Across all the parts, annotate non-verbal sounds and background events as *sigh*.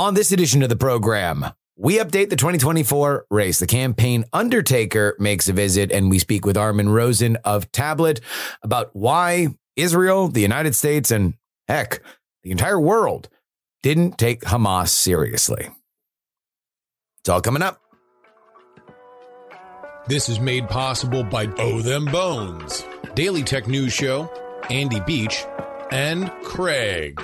On this edition of the program, we update the 2024 race. The campaign undertaker makes a visit, and we speak with Armin Rosen of Tablet about why Israel, the United States, and heck, the entire world didn't take Hamas seriously. It's all coming up. This is made possible by Oh Them Bones, Daily Tech News Show, Andy Beach, and Craig.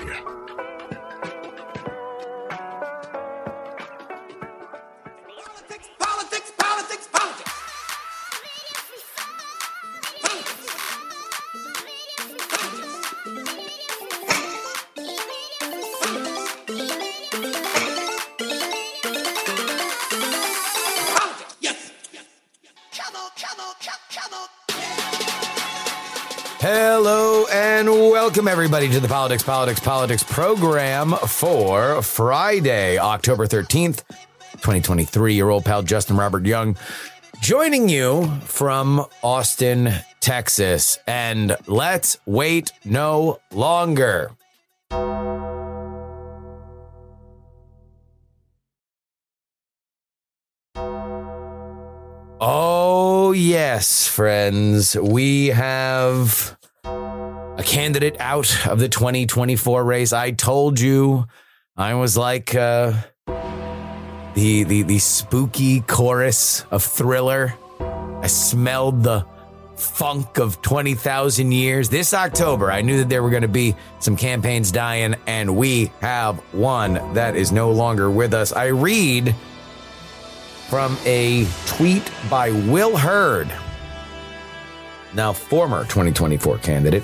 Welcome everybody to the Politics, Politics, Politics program for Friday, October 13th, 2023. Your old pal Justin Robert Young joining you from Austin, Texas. And let's wait no longer. Oh, yes, friends. We have a candidate out of the 2024 race. I told you I was like uh, the, the, the spooky chorus of thriller. I smelled the funk of 20,000 years. This October, I knew that there were going to be some campaigns dying, and we have one that is no longer with us. I read from a tweet by Will Hurd, now former 2024 candidate.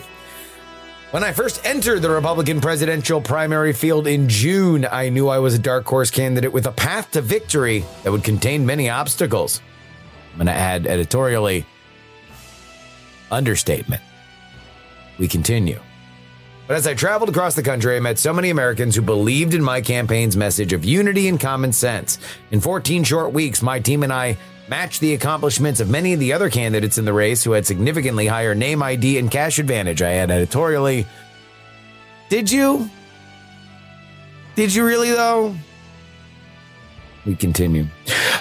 When I first entered the Republican presidential primary field in June, I knew I was a dark horse candidate with a path to victory that would contain many obstacles. I'm going to add editorially understatement. We continue. But as I traveled across the country, I met so many Americans who believed in my campaign's message of unity and common sense. In 14 short weeks, my team and I matched the accomplishments of many of the other candidates in the race who had significantly higher name ID and cash advantage. I had editorially. Did you? Did you really, though? We continue.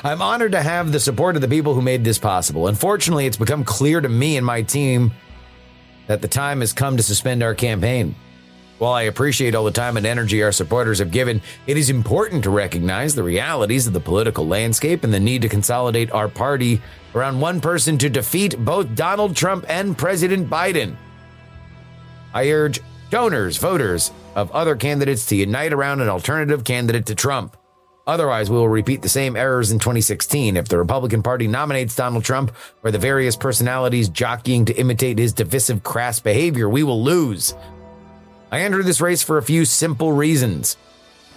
I'm honored to have the support of the people who made this possible. Unfortunately, it's become clear to me and my team that the time has come to suspend our campaign. While I appreciate all the time and energy our supporters have given, it is important to recognize the realities of the political landscape and the need to consolidate our party around one person to defeat both Donald Trump and President Biden. I urge donors, voters of other candidates to unite around an alternative candidate to Trump. Otherwise, we will repeat the same errors in 2016 if the Republican Party nominates Donald Trump or the various personalities jockeying to imitate his divisive, crass behavior. We will lose. I entered this race for a few simple reasons.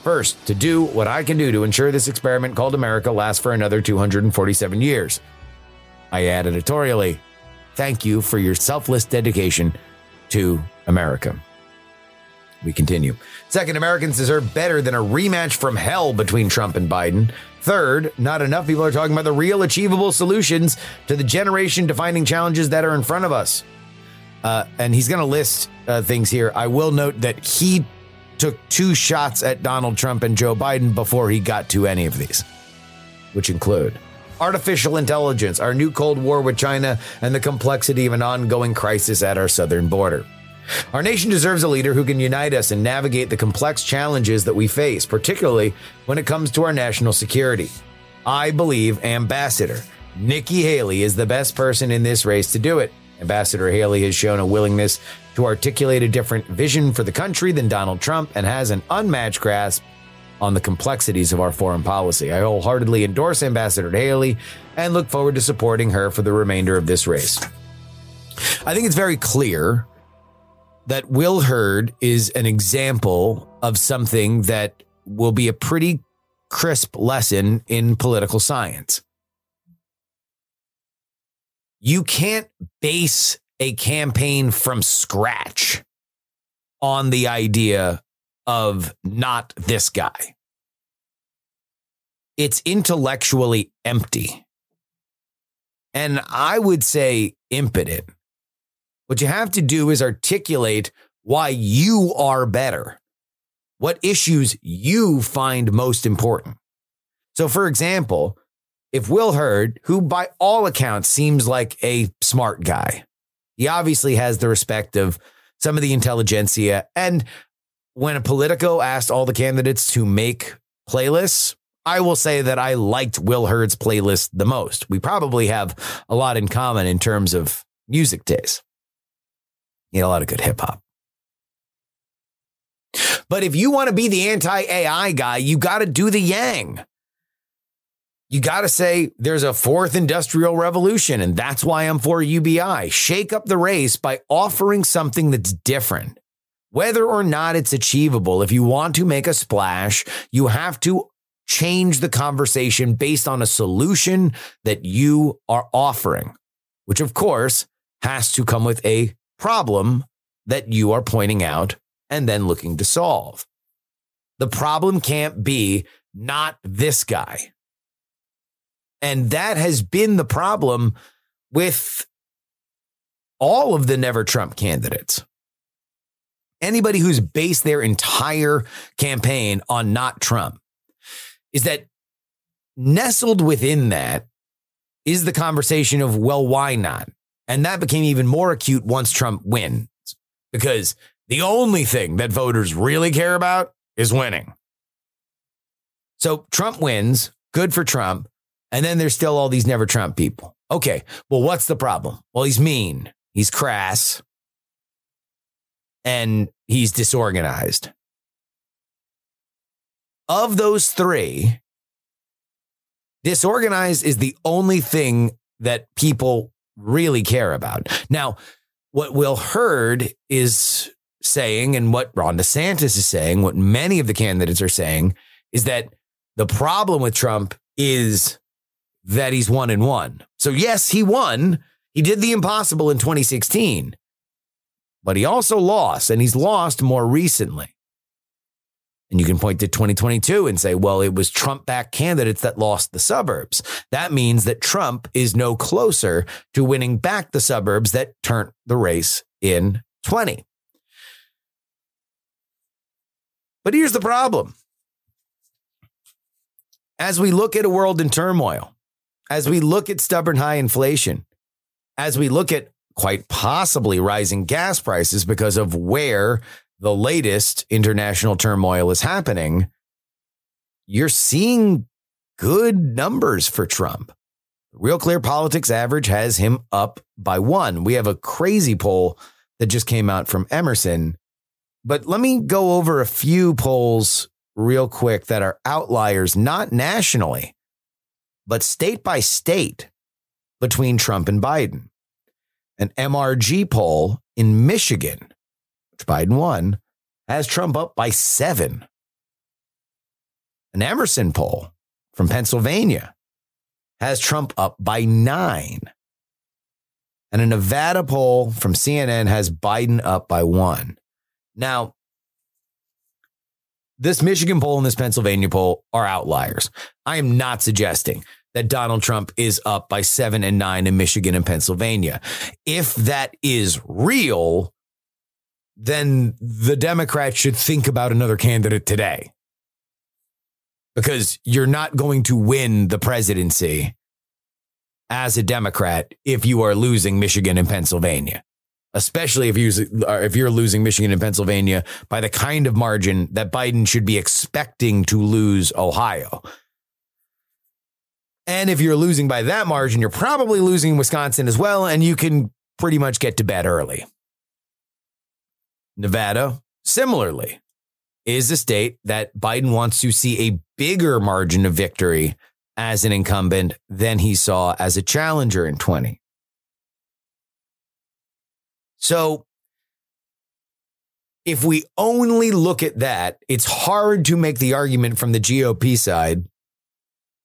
First, to do what I can do to ensure this experiment called America lasts for another 247 years. I add editorially, thank you for your selfless dedication to America. We continue. Second, Americans deserve better than a rematch from hell between Trump and Biden. Third, not enough people are talking about the real achievable solutions to the generation defining challenges that are in front of us. Uh, and he's going to list uh, things here. I will note that he took two shots at Donald Trump and Joe Biden before he got to any of these, which include artificial intelligence, our new Cold War with China, and the complexity of an ongoing crisis at our southern border. Our nation deserves a leader who can unite us and navigate the complex challenges that we face, particularly when it comes to our national security. I believe Ambassador Nikki Haley is the best person in this race to do it. Ambassador Haley has shown a willingness to articulate a different vision for the country than Donald Trump and has an unmatched grasp on the complexities of our foreign policy. I wholeheartedly endorse Ambassador Haley and look forward to supporting her for the remainder of this race. I think it's very clear that Will Hurd is an example of something that will be a pretty crisp lesson in political science. You can't base a campaign from scratch on the idea of not this guy. It's intellectually empty. And I would say impotent. What you have to do is articulate why you are better. what issues you find most important. So, for example, if Will Hurd, who by all accounts seems like a smart guy, he obviously has the respect of some of the intelligentsia. And when a Politico asked all the candidates to make playlists, I will say that I liked Will Hurd's playlist the most. We probably have a lot in common in terms of music taste. He had a lot of good hip hop. But if you want to be the anti AI guy, you got to do the yang. You got to say there's a fourth industrial revolution, and that's why I'm for UBI. Shake up the race by offering something that's different. Whether or not it's achievable, if you want to make a splash, you have to change the conversation based on a solution that you are offering, which of course has to come with a problem that you are pointing out and then looking to solve. The problem can't be not this guy. And that has been the problem with all of the Never Trump candidates. Anybody who's based their entire campaign on not Trump is that nestled within that is the conversation of, well, why not? And that became even more acute once Trump wins because the only thing that voters really care about is winning. So Trump wins, good for Trump. And then there's still all these never Trump people. Okay, well, what's the problem? Well, he's mean, he's crass, and he's disorganized. Of those three, disorganized is the only thing that people really care about. Now, what Will Hurd is saying and what Ron DeSantis is saying, what many of the candidates are saying, is that the problem with Trump is that he's one and one. So, yes, he won. He did the impossible in 2016, but he also lost, and he's lost more recently. And you can point to 2022 and say, well, it was Trump backed candidates that lost the suburbs. That means that Trump is no closer to winning back the suburbs that turned the race in 20. But here's the problem. As we look at a world in turmoil, as we look at stubborn high inflation, as we look at quite possibly rising gas prices because of where the latest international turmoil is happening, you're seeing good numbers for Trump. Real Clear Politics average has him up by one. We have a crazy poll that just came out from Emerson. But let me go over a few polls real quick that are outliers, not nationally, but state by state between Trump and Biden. An MRG poll in Michigan, which Biden won, has Trump up by seven. An Emerson poll from Pennsylvania has Trump up by nine. And a Nevada poll from CNN has Biden up by one. Now, this Michigan poll and this Pennsylvania poll are outliers. I am not suggesting that Donald Trump is up by seven and nine in Michigan and Pennsylvania. If that is real, then the Democrats should think about another candidate today. Because you're not going to win the presidency as a Democrat if you are losing Michigan and Pennsylvania especially if you uh, if you're losing Michigan and Pennsylvania by the kind of margin that Biden should be expecting to lose Ohio. And if you're losing by that margin, you're probably losing Wisconsin as well, and you can pretty much get to bed early. Nevada, similarly, is a state that Biden wants to see a bigger margin of victory as an incumbent than he saw as a challenger in 20. So if we only look at that, it's hard to make the argument from the GOP side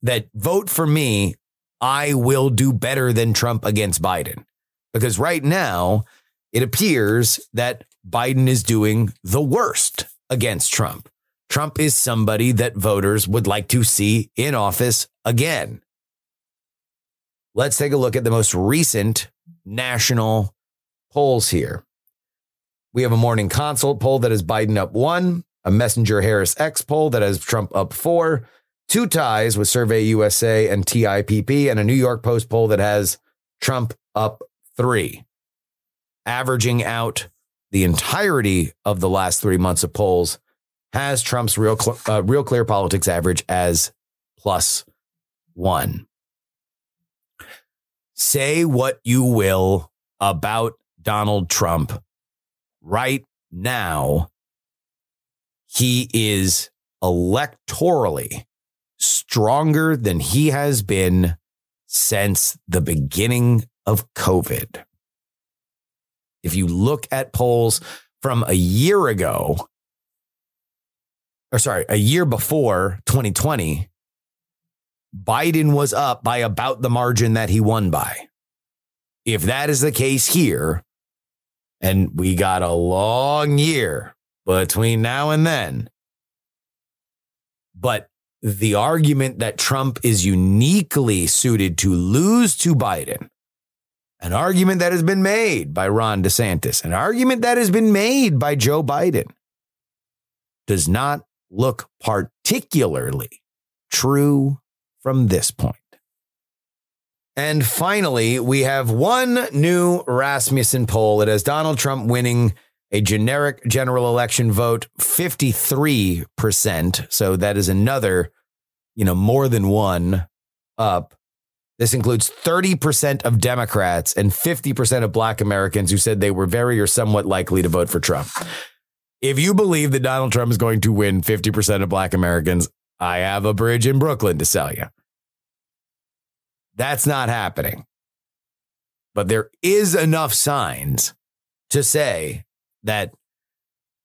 that vote for me, I will do better than Trump against Biden. Because right now, it appears that Biden is doing the worst against Trump. Trump is somebody that voters would like to see in office again. Let's take a look at the most recent national polls here. We have a morning consult poll that has Biden up one, a Messenger Harris X poll that has Trump up four, two ties with Survey USA and TIPP, and a New York Post poll that has Trump up three, averaging out the entirety of the last three months of polls has Trump's real uh, real clear politics average as plus one. Say what you will about Donald Trump. Right now, he is electorally stronger than he has been since the beginning of COVID. If you look at polls from a year ago, or sorry, a year before 2020, Biden was up by about the margin that he won by. If that is the case here, and we got a long year between now and then, but the argument that Trump is uniquely suited to lose to Biden, an argument that has been made by Ron DeSantis, an argument that has been made by Joe Biden, does not look particularly true from this point. And finally, we have one new Rasmussen poll. It has Donald Trump winning a generic general election vote 53%. So that is another, you know, more than one up. This includes 30% of Democrats and 50% of black Americans who said they were very or somewhat likely to vote for Trump. If you believe that Donald Trump is going to win 50% of black Americans, I have a bridge in Brooklyn to sell you. That's not happening. But there is enough signs to say that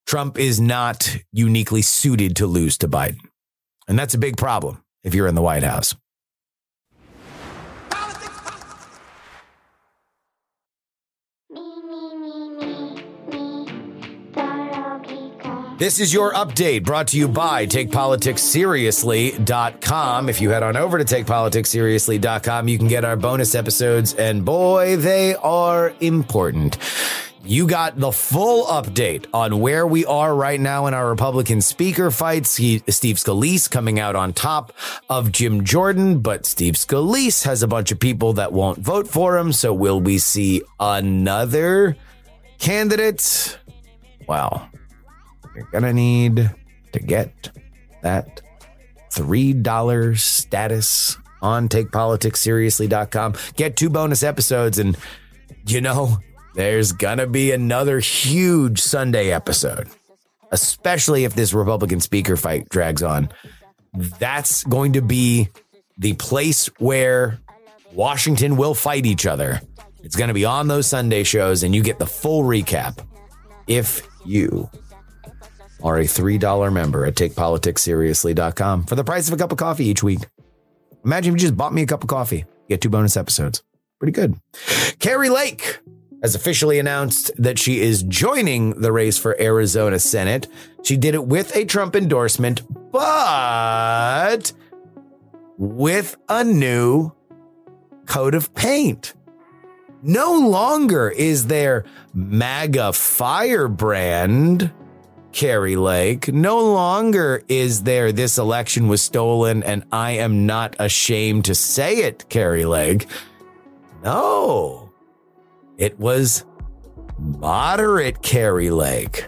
Trump is not uniquely suited to lose to Biden. And that's a big problem if you're in the White House. This is your update brought to you by TakePoliticsSeriously.com. If you head on over to TakePoliticsSeriously.com, you can get our bonus episodes, and boy, they are important. You got the full update on where we are right now in our Republican speaker fights. Steve Scalise coming out on top of Jim Jordan, but Steve Scalise has a bunch of people that won't vote for him. So will we see another candidate? Well, you're gonna need to get that $3 status on takepoliticsseriously.com. Get two bonus episodes and you know, there's gonna be another huge Sunday episode, especially if this Republican speaker fight drags on. That's going to be the place where Washington will fight each other. It's going to be on those Sunday shows, and you get the full recap if you are a $3 member at takepoliticsseriously.com for the price of a cup of coffee each week. Imagine if you just bought me a cup of coffee, you get two bonus episodes. Pretty good. Carrie Lake has officially announced that she is joining the race for Arizona Senate. She did it with a Trump endorsement, but with a new coat of paint. No longer is there MAGA firebrand, Carrie Lake. No longer is there this election was stolen and I am not ashamed to say it, Carrie Lake. No, it was moderate Carrie Lake.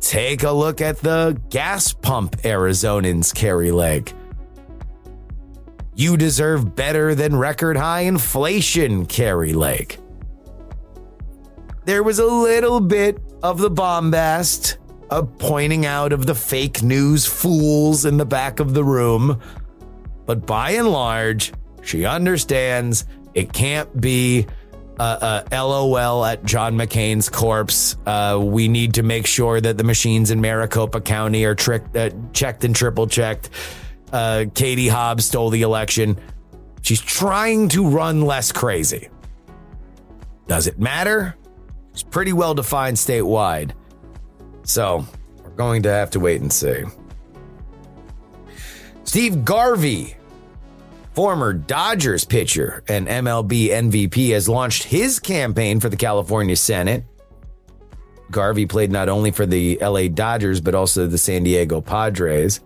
Take a look at the gas pump Arizonans, Carrie Lake. You deserve better than record high inflation, Carrie Lake. There was a little bit of the bombast, a pointing out of the fake news fools in the back of the room. But by and large, she understands it can't be uh, uh, LOL at John McCain's corpse. Uh, we need to make sure that the machines in Maricopa County are tricked, uh, checked and triple checked. Uh, Katie Hobbs stole the election. She's trying to run less crazy. Does it matter? It's pretty well defined statewide. So we're going to have to wait and see. Steve Garvey, former Dodgers pitcher and MLB MVP, has launched his campaign for the California Senate. Garvey played not only for the LA Dodgers, but also the San Diego Padres.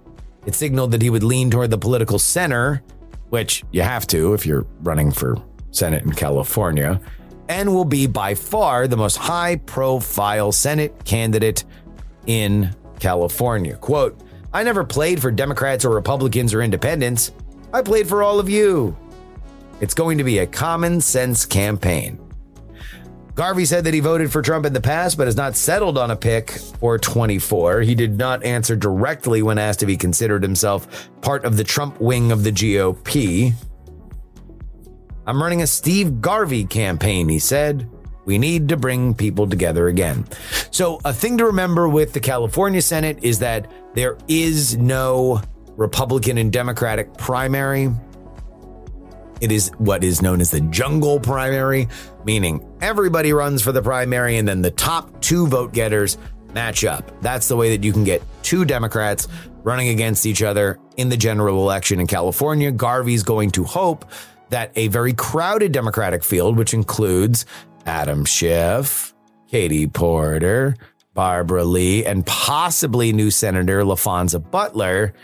It signaled that he would lean toward the political center, which you have to if you're running for Senate in California, and will be by far the most high profile Senate candidate in California. Quote, I never played for Democrats or Republicans or independents. I played for all of you. It's going to be a common sense campaign. Garvey said that he voted for Trump in the past, but has not settled on a pick for 24. He did not answer directly when asked if he considered himself part of the Trump wing of the GOP. I'm running a Steve Garvey campaign, he said. We need to bring people together again. So, a thing to remember with the California Senate is that there is no Republican and Democratic primary. It is what is known as the jungle primary, meaning everybody runs for the primary and then the top two vote getters match up. That's the way that you can get two Democrats running against each other in the general election in California. Garvey's going to hope that a very crowded Democratic field, which includes Adam Schiff, Katie Porter, Barbara Lee, and possibly new Senator Laphonza Butler,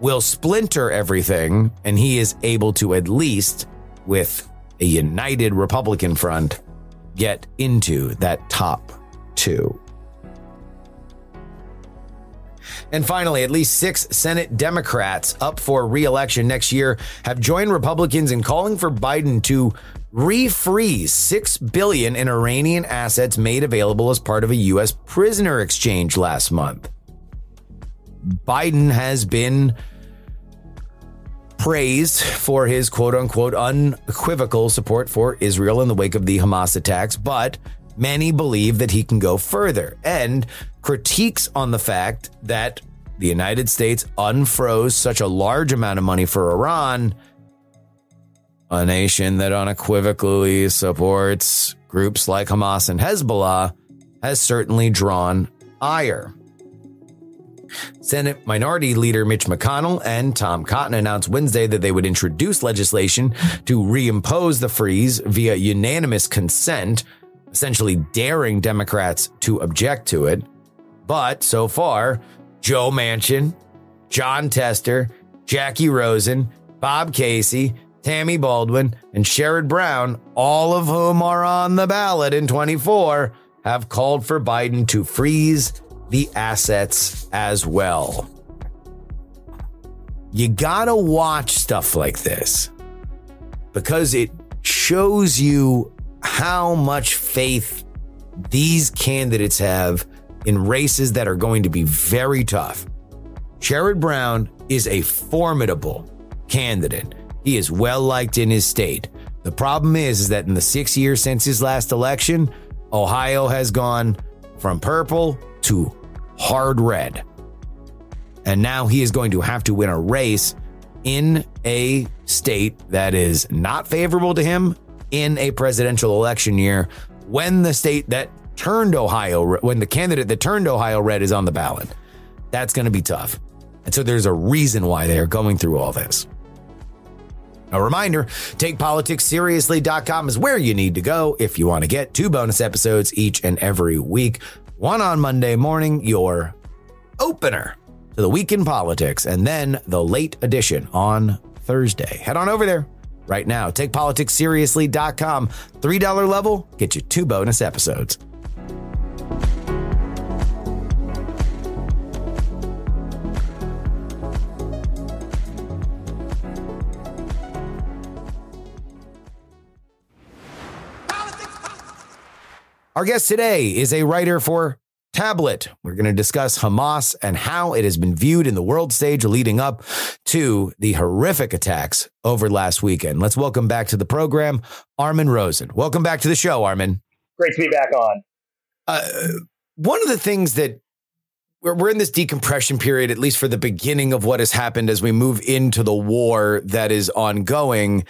will splinter everything, and he is able to at least, with a united Republican front, get into that top two. And finally, at least six Senate Democrats up for reelection next year have joined Republicans in calling for Biden to refreeze 6 billion in Iranian assets made available as part of a US prisoner exchange last month. Biden has been praised for his quote unquote unequivocal support for Israel in the wake of the Hamas attacks, but many believe that he can go further and critiques on the fact that the United States unfroze such a large amount of money for Iran, a nation that unequivocally supports groups like Hamas and Hezbollah, has certainly drawn ire. Senate Minority Leader Mitch McConnell and Tom Cotton announced Wednesday that they would introduce legislation to reimpose the freeze via unanimous consent, essentially daring Democrats to object to it. But so far, Joe Manchin, Jon Tester, Jackie Rosen, Bob Casey, Tammy Baldwin, and Sherrod Brown, all of whom are on the ballot in 24, have called for Biden to freeze the assets as well. You gotta watch stuff like this because it shows you how much faith these candidates have in races that are going to be very tough. Sherrod Brown is a formidable candidate. He is well liked in his state. The problem is, is that in the six years since his last election, Ohio has gone from purple to hard red. And now he is going to have to win a race in a state that is not favorable to him in a presidential election year when the state that turned Ohio, when the candidate that turned Ohio red is on the ballot. That's going to be tough. And so there's a reason why they are going through all this. A reminder takepoliticsseriously.com is where you need to go if you want to get two bonus episodes each and every week. One on Monday morning, your opener to the week in politics, and then the late edition on Thursday. Head on over there right now. TakePoliticsSeriously.com. $3 level, get you two bonus episodes. Our guest today is a writer for Tablet. We're going to discuss Hamas and how it has been viewed in the world stage leading up to the horrific attacks over last weekend. Let's welcome back to the program, Armin Rosen. Welcome back to the show, Armin. Great to be back on. Uh, one of the things that we're, we're in this decompression period, at least for the beginning of what has happened as we move into the war that is ongoing.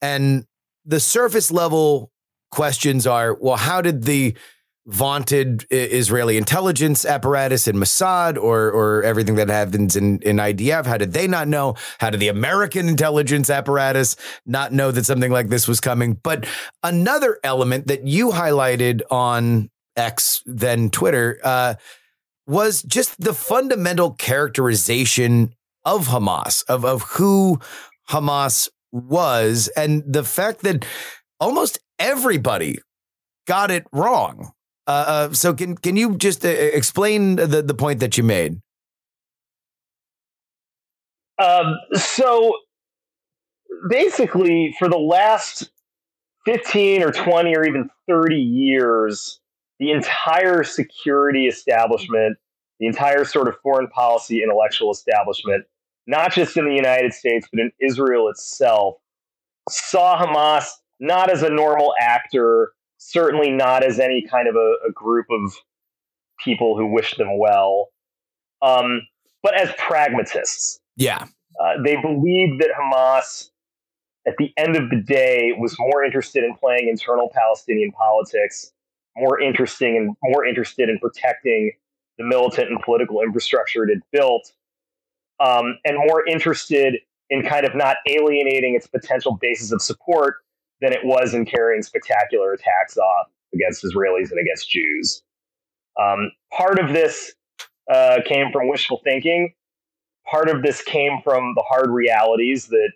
And the surface level questions are well, how did the vaunted Israeli intelligence apparatus in Mossad or or everything that happens in, in IDF, how did they not know? How did the American intelligence apparatus not know that something like this was coming? But another element that you highlighted on X, then Twitter, uh, was just the fundamental characterization of Hamas, of, of who Hamas was, and the fact that almost everybody got it wrong. Uh, uh, so can can you just uh, explain the, the point that you made? Um, so basically, for the last 15 or 20 or even 30 years, the entire security establishment, the entire sort of foreign policy intellectual establishment, not just in the United States, but in Israel itself, saw Hamas not as a normal actor, certainly not as any kind of a, a group of people who wish them well, um, but as pragmatists. Yeah. Uh, they believed that Hamas, at the end of the day, was more interested in playing internal Palestinian politics, more interesting and more interested in protecting the militant and political infrastructure it had built, um, and more interested in kind of not alienating its potential basis of support than it was in carrying spectacular attacks off against Israelis and against Jews. Um, part of this uh, came from wishful thinking. Part of this came from the hard realities that,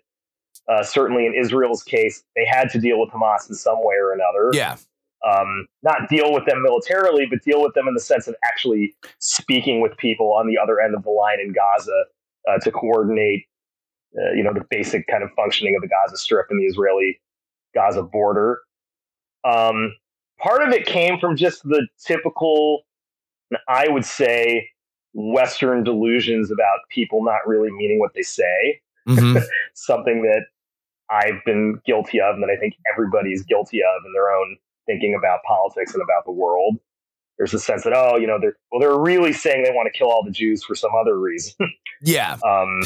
uh, certainly in Israel's case, they had to deal with Hamas in some way or another. Yeah. Um, not deal with them militarily, but deal with them in the sense of actually speaking with people on the other end of the line in Gaza uh, to coordinate, uh, you know, the basic kind of functioning of the Gaza Strip and the Israeli Gaza border. Um, part of it came from just the typical, I would say, Western delusions about people not really meaning what they say. Mhm. *laughs* Something that I've been guilty of, and that I think everybody's guilty of in their own thinking about politics and about the world. There's a sense that, oh, you know, they're well, they're really saying they want to kill all the Jews for some other reason. *laughs* yeah. um,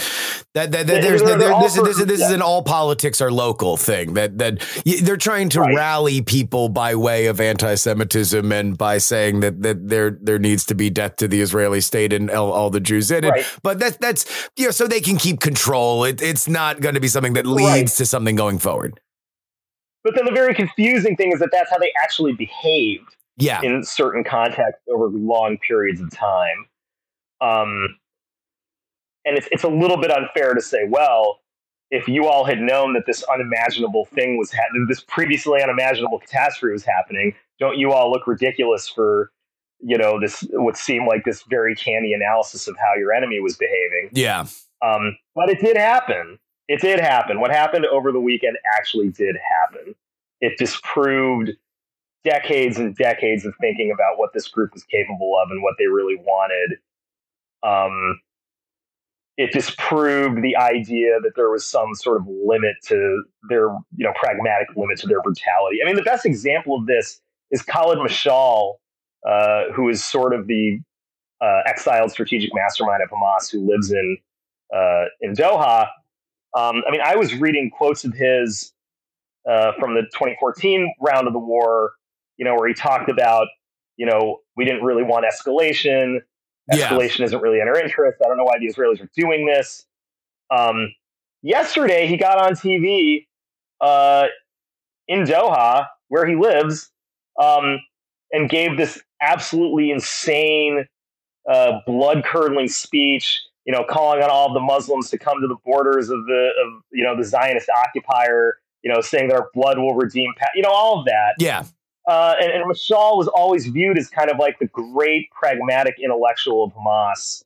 That, that, that They're- they're this, is for- this, is this is an all politics are local thing that that they're trying to Right. rally people by way of anti-Semitism and by saying that that there there needs to be death to the Israeli state and all, all the Jews in it. Right. But that's that's you know so they can keep control. It, it's not going to be something that leads Right. to something going forward. but then the very confusing thing is that that's how they actually behaved. Yeah. in certain contexts over long periods of time. Um, and it's, it's a little bit unfair to say, well, if you all had known that this unimaginable thing was happening, this previously unimaginable catastrophe was happening, don't you all look ridiculous for, you know, this what seemed like this very canny analysis of how your enemy was behaving? Yeah. Um, but it did happen. It did happen. What happened over the weekend actually did happen. It disproved decades and decades of thinking about what this group was capable of and what they really wanted. Um, it disproved the idea that there was some sort of limit to their, you know, pragmatic limit to their brutality. I mean, the best example of this is Khalid Mashal, uh, who is sort of the uh, exiled strategic mastermind of Hamas, who lives in uh, in Doha. Um, I mean, I was reading quotes of his uh, from the 2014 round of the war, you know, where he talked about, you know, we didn't really want escalation. Yeah. Escalation isn't really in our interest. I don't know why the Israelis are doing this. Um, yesterday, he got on TV uh, in Doha, where he lives, um, and gave this absolutely insane, uh, blood curdling speech. You know, calling on all the Muslims to come to the borders of the of you know the Zionist occupier. You know, saying that our blood will redeem. Pa- you know, all of that. Yeah. Uh, and, and Mashal was always viewed as kind of like the great pragmatic intellectual of Hamas.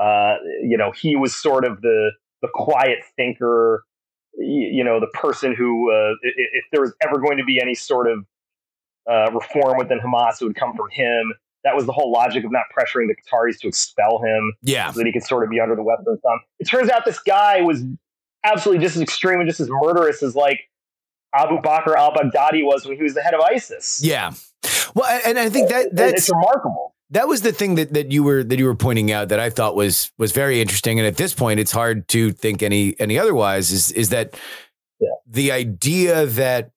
Uh, you know, he was sort of the the quiet thinker. You know, the person who, uh, i- i- if there was ever going to be any sort of uh, reform within Hamas, it would come from him. That was the whole logic of not pressuring the Qataris to expel him Yeah. so that he could sort of be under the Western thumb. It turns out this guy was absolutely just as extreme and just as murderous as like Abu Bakr al Baghdadi was when he was the head of ISIS. Yeah. Well, and I think that that's it's remarkable. that was the thing that, that you were that you were pointing out that I thought was was very interesting. And at this point, it's hard to think any any otherwise. Is is that Yeah. the idea that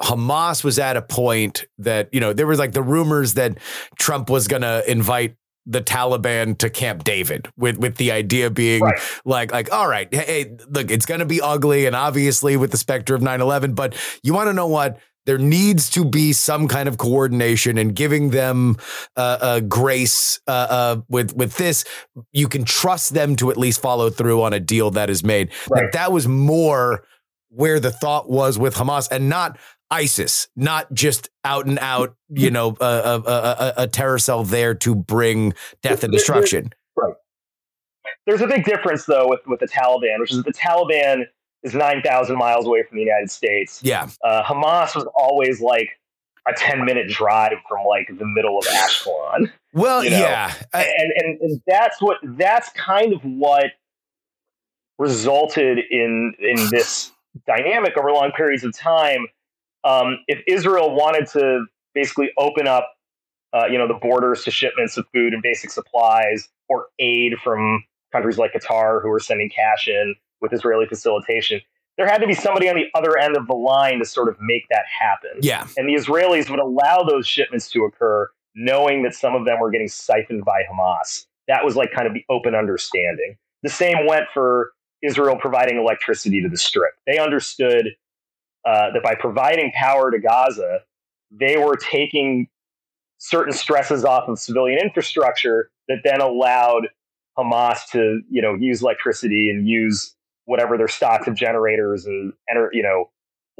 Hamas was at a point that you know there was like the rumors that Trump was going to invite the Taliban to Camp David with with the idea being Right. like like all right hey look it's going to be ugly and obviously with the specter of 9/11 but you want to know what there needs to be some kind of coordination and giving them uh, uh, grace uh, uh, with with this. You can trust them to at least follow through on a deal that is made. Right. Like that was more where the thought was with Hamas, and not ISIS, not just out and out, you know, a, a, a, a terror cell there to bring death and destruction. There's a big difference though with with the Taliban, which is that the Taliban is nine thousand miles away from the United States. Yeah, Uh, Hamas was always like a ten minute drive from like the middle of Ashkelon. well, You know, yeah, I- and, and and that's what that's kind of what resulted in in this dynamic over long periods of time. Um, if Israel wanted to basically open up, uh, you know, the borders to shipments of food and basic supplies or aid from countries like Qatar who are sending cash in with Israeli facilitation, there had to be somebody on the other end of the line to sort of make that happen. yeah, And the Israelis would allow those shipments to occur, knowing that some of them were getting siphoned by Hamas. That was like kind of the open understanding. The same went for Israel providing electricity to the strip. They understood uh, that by providing power to Gaza, they were taking certain stresses off of civilian infrastructure that then allowed Hamas to, you know, use electricity and use whatever their stocks of generators and, you know,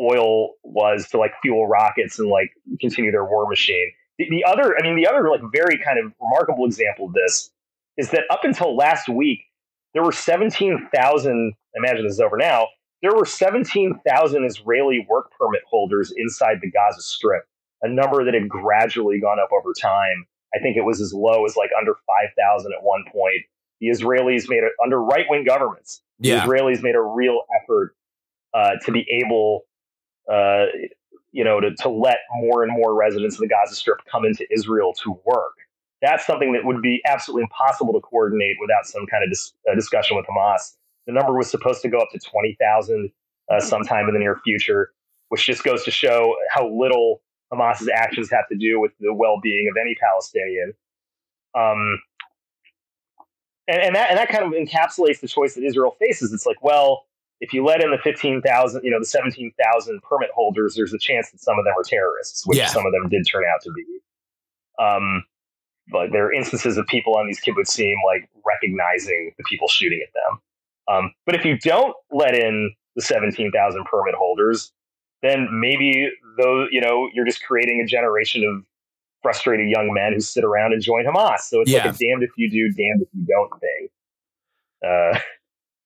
oil was to like fuel rockets and like continue their war machine. The, the other, I mean, the other like very kind of remarkable example of this is that up until last week, there were 17,000, imagine this is over now, there were 17,000 Israeli work permit holders inside the Gaza Strip, a number that had gradually gone up over time. I think it was as low as like under 5,000 at one point. The Israelis made it under right wing governments the yeah, Israelis made a real effort uh, to be able, uh, you know, to, to let more and more residents of the Gaza Strip come into Israel to work. That's something that would be absolutely impossible to coordinate without some kind of dis- uh, discussion with Hamas. The number was supposed to go up to 20,000 uh, sometime in the near future, which just goes to show how little Hamas's actions have to do with the well being of any Palestinian. Um, and, and that and that kind of encapsulates the choice that Israel faces. It's like, well, if you let in the fifteen thousand, you know, the seventeen thousand permit holders, there's a chance that some of them are terrorists, which Yeah. some of them did turn out to be. Um, but there are instances of people on these kibbutzim like recognizing the people shooting at them. Um, but if you don't let in the seventeen thousand permit holders, then maybe though you know you're just creating a generation of frustrated young men who sit around and join Hamas. So it's Yeah. like a damned if you do, damned if you don't thing. Uh,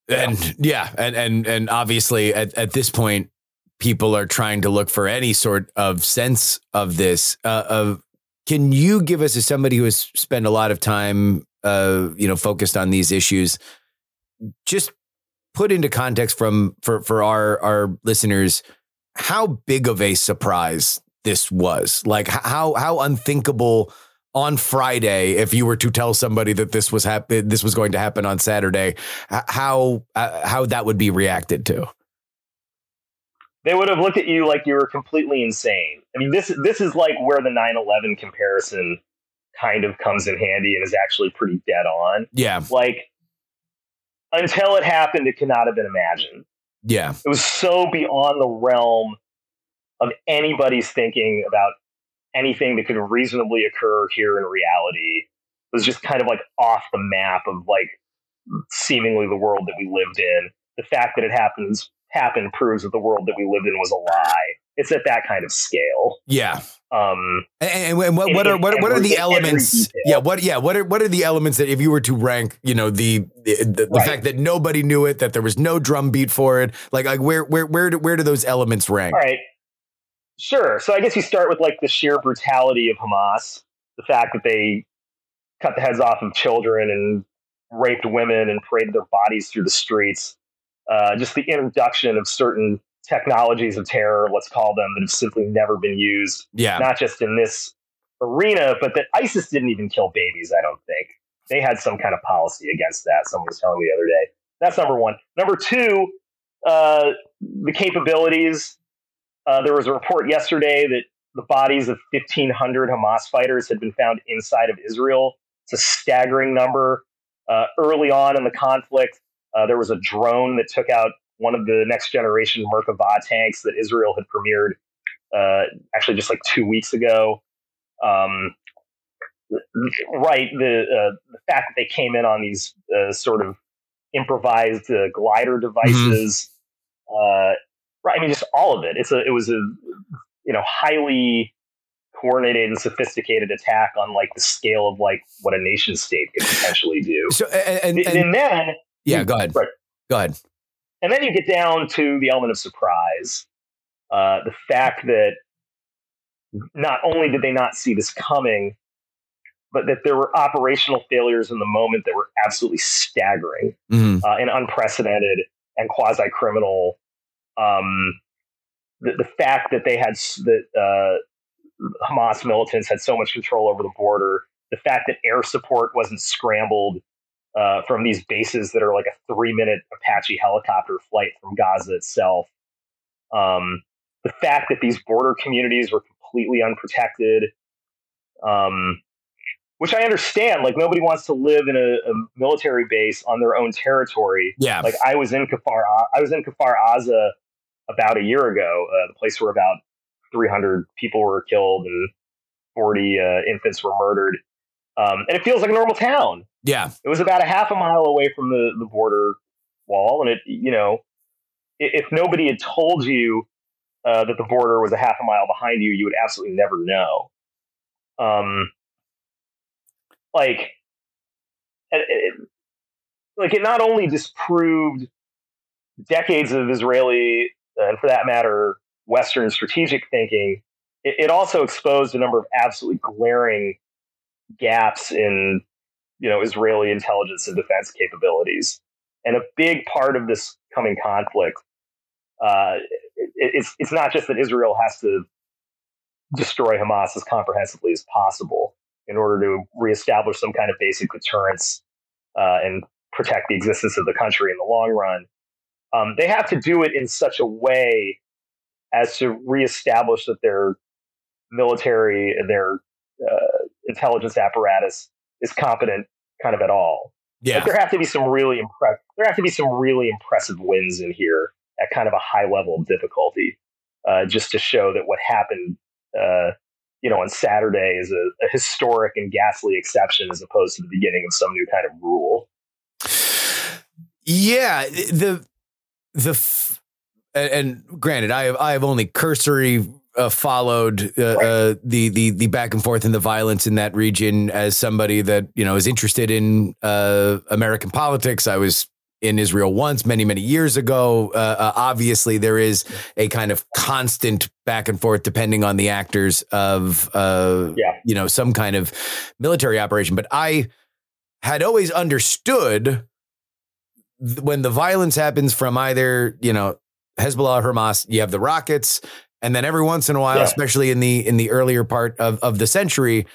and yeah, and and and obviously at at this point, people are trying to look for any sort of sense of this. Uh, of can you give us as somebody who has spent a lot of time, uh, you know, focused on these issues, just put into context from for for our our listeners how big of a surprise this was? Like how how unthinkable on Friday if you were to tell somebody that this was hap- this was going to happen on Saturday how uh, how that would be reacted to they would have looked at you like you were completely insane. I mean, this this is like where the 9/11 comparison kind of comes in handy and is actually pretty dead on. yeah Like until it happened, it could not have been imagined. yeah It was so beyond the realm of anybody's thinking about anything that could reasonably occur here in reality. It was just kind of like off the map of like seemingly the world that we lived in. The fact that it happens happened proves that the world that we lived in was a lie. It's at that kind of scale. yeah Um, and, and, and what, what are what, what are the elements yeah what yeah what are what are the elements that if you were to rank you know the the, the, the fact that nobody knew it that there was no drum beat for it like like where where where do, where do those elements rank All right. Sure. So I guess you start with like the sheer brutality of Hamas, the fact that they cut the heads off of children and raped women and paraded their bodies through the streets. Uh, just the introduction of certain technologies of terror, let's call them, that have simply never been used, yeah not just in this arena, but that ISIS didn't even kill babies, I don't think. They had some kind of policy against that. Someone was telling me the other day. That's number one. Number two, uh, the capabilities. Uh, there was a report yesterday that the bodies of 1,500 Hamas fighters had been found inside of Israel. It's a staggering number. Uh, early on in the conflict, uh, there was a drone that took out one of the next generation Merkava tanks that Israel had premiered uh, actually just like two weeks ago. Um, right, the uh, the fact that they came in on these uh, sort of improvised uh, glider devices, uh, right? I mean, just all of it. It's a it was a you know highly coordinated and sophisticated attack on like the scale of like what a nation state could potentially do. So and, and, And, and then yeah, go ahead. Right. Go ahead. and then you get down to the element of surprise. Uh, the fact that not only did they not see this coming, but that there were operational failures in the moment that were absolutely staggering hmm uh, and unprecedented and quasi criminal. Um, the, the fact that they had that uh, Hamas militants had so much control over the border, the fact that air support wasn't scrambled uh, from these bases that are like a three minute Apache helicopter flight from Gaza itself, um, the fact that these border communities were completely unprotected. Um, which I understand. Like nobody wants to live in a, a military base on their own territory. Yeah. Like I was in Kfar, I was in Kfar Aza about a year ago, uh, the place where about 300 people were killed and 40 uh, infants were murdered. Um, and it feels like a normal town. yeah. It was about a half a mile away from the, the border wall. And it, you know, if nobody had told you uh, that the border was a half a mile behind you, you would absolutely never know. Um, like, it, it- like it not only disproved decades of Israeli, uh, and for that matter, Western strategic thinking, it, it also exposed a number of absolutely glaring gaps in you know Israeli intelligence and defense capabilities. And a big part of this coming conflict, uh, it, it's it's not just that Israel has to destroy Hamas as comprehensively as possible in order to reestablish some kind of basic deterrence uh, and protect the existence of the country in the long run. Um, they have to do it in such a way as to reestablish that their military, and their intelligence apparatus is competent kind of at all. Yeah. Like, there have to be some really impress. There have to be some really impressive wins in here at kind of a high level of difficulty, uh, just to show that what happened, uh, you know, on Saturday is a, a historic and ghastly exception as opposed to the beginning of some new kind of rule. Yeah, the the f- and, and granted, I have I have only cursory uh, followed uh, uh, the the the back and forth and the violence in that region as somebody that you know is interested in uh, American politics. I was in Israel once, many many years ago. Uh, uh, obviously, there is a kind of constant back and forth depending on the actors of uh, Yeah. you know some kind of military operation. But I had always understood th- when the violence happens from either you know Hezbollah or Hamas, you have the rockets, and then every once in a while, Yeah. especially in the in the earlier part of of the century,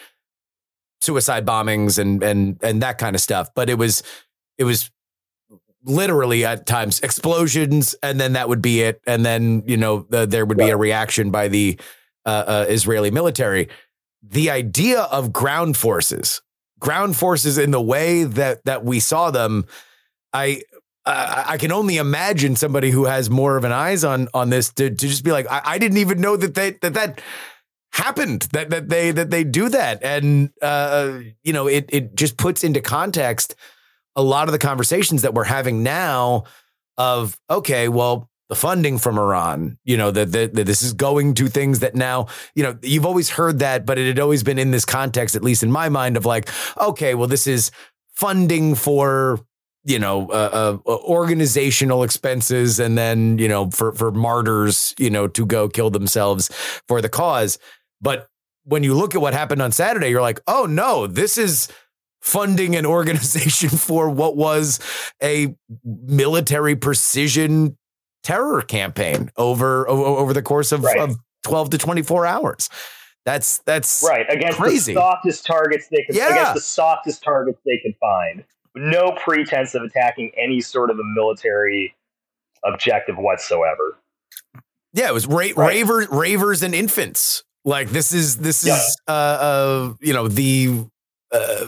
suicide bombings and and and that kind of stuff. But it was it was literally at times explosions, and then that would be it, and then you know the, there would be a reaction by the uh, uh, Israeli military. The idea of ground forces, ground forces in the way that that we saw them, I I, I can only imagine somebody who has more of an eyes on on this to, to just be like, I, I didn't even know that they that that happened that that they that they do that, and uh, you know, it it just puts into context a lot of the conversations that we're having now of okay, well. The funding from Iran, you know, that this is going to things that now, you know, you've always heard that, but it had always been in this context, at least in my mind, of like, okay, well, this is funding for you know uh, uh, organizational expenses and then you know for for martyrs you know to go kill themselves for the cause but when you look at what happened on saturday you're like oh no this is funding an *laughs* organization for what was a military precision terror campaign over over, over the course of, Right. of 12 to 24 hours that's that's Right against Crazy. the softest targets they could Yeah. against the softest targets they could find. No pretense of attacking any sort of a military objective whatsoever. Yeah, it was ra- Right. ravers, ravers, and infants. Like this is this is Yeah. uh, uh you know the uh,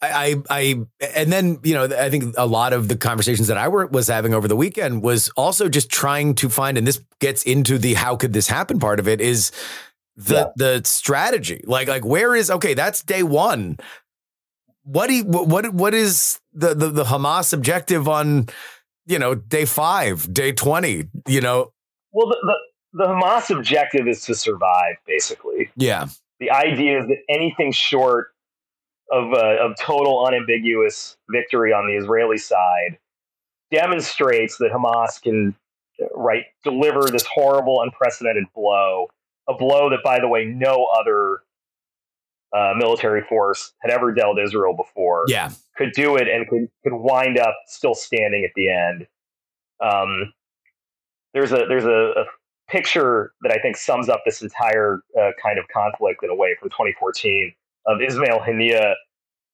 I, I, and then you know, I think a lot of the conversations that I were, was having over the weekend was also just trying to find, and this gets into the how could this happen part of it is the Yeah. the strategy. Like, like where is okay? That's day one. What do you, what what is the, the the Hamas objective on you know day five, day twenty? You know, Well, the, the the Hamas objective is to survive, basically. yeah, The idea is that anything short of uh, of total unambiguous victory on the Israeli side demonstrates that Hamas can right deliver this horrible, unprecedented blow. A blow that, by the way, no other uh, military force had ever dealt Israel before. yeah, could do it and could, could wind up still standing at the end. Um, there's a there's a, a picture that I think sums up this entire uh, kind of conflict in a way from 2014 of Ismail Haniyeh.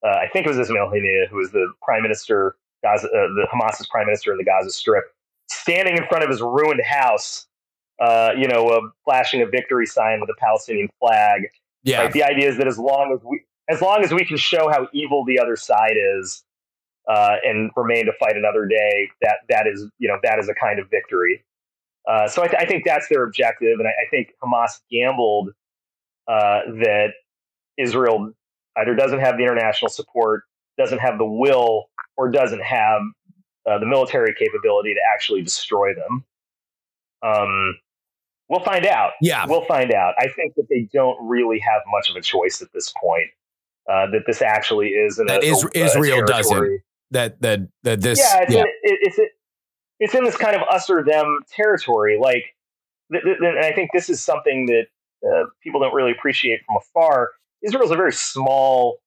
Uh, I think it was Ismail Haniyeh who was the prime minister, Gaza, uh, the Hamas's prime minister in the Gaza Strip, standing in front of his ruined house. Uh, you know, uh, flashing a victory sign with a Palestinian flag, yeah, Right? The idea is that as long as we as long as we can show how evil the other side is uh, and remain to fight another day, that that is you know that is a kind of victory. Uh, so I, th- I think that's their objective, and I, I think Hamas gambled uh, that Israel either doesn't have the international support, doesn't have the will, or doesn't have uh, the military capability to actually destroy them. Um, we'll find out. yeah. We'll find out. I think that they don't really have much of a choice at this point. Uh, that this actually is That a, is- a- a Israel doesn't. That that that this Yeah, it's, yeah. In, it, it's it's in this kind of us or them territory. Like, th- th- and I think this is something that uh, people don't really appreciate from afar. Israel's a very small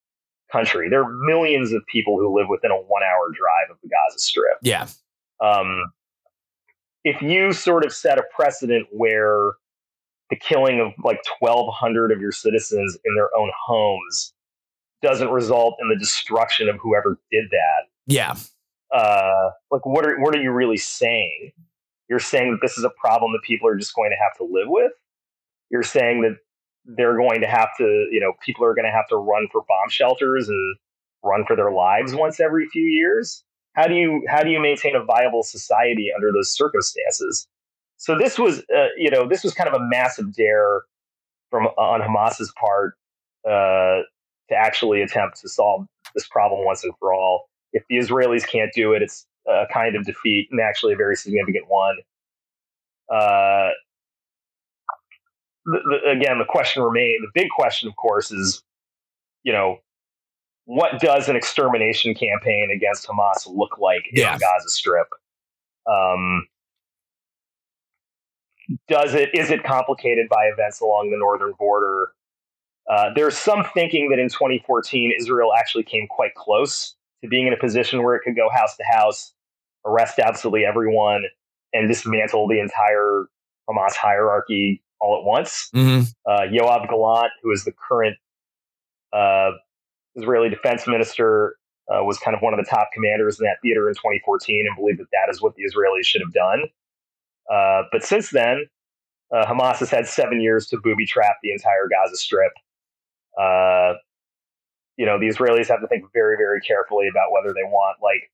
country. There are millions of people who live within a one-hour drive of the Gaza Strip. yeah. um, if you sort of set a precedent where the killing of like 1,200 of your citizens in their own homes doesn't result in the destruction of whoever did that, Yeah. uh, like what are what are you really saying? You're saying that this is a problem that people are just going to have to live with. You're saying that they're going to have to, you know, people are going to have to run for bomb shelters and run for their lives once every few years. How do you how do you maintain a viable society under those circumstances? So this was, uh, you know, this was kind of a massive dare from on Hamas's part uh, to actually attempt to solve this problem once and for all if the Israelis can't do it, it's a kind of defeat and actually a very significant one. Uh, the, the, again, the question remains. The big question, of course, is you know what does an extermination campaign against Hamas look like in the Gaza Strip? Um, does it is it complicated by events along the northern border? Uh, there's some thinking that in 2014 Israel actually came quite close to being in a position where it could go house to house, arrest absolutely everyone, and dismantle the entire Hamas hierarchy all at once. hmm Uh, Yoav Gallant, who is the current uh, Israeli defense minister, uh, was kind of one of the top commanders in that theater in 2014 and believed that that is what the Israelis should have done. Uh, but since then, uh, Hamas has had seven years to booby trap the entire Gaza Strip. Uh, you know, the Israelis have to think very, very carefully about whether they want like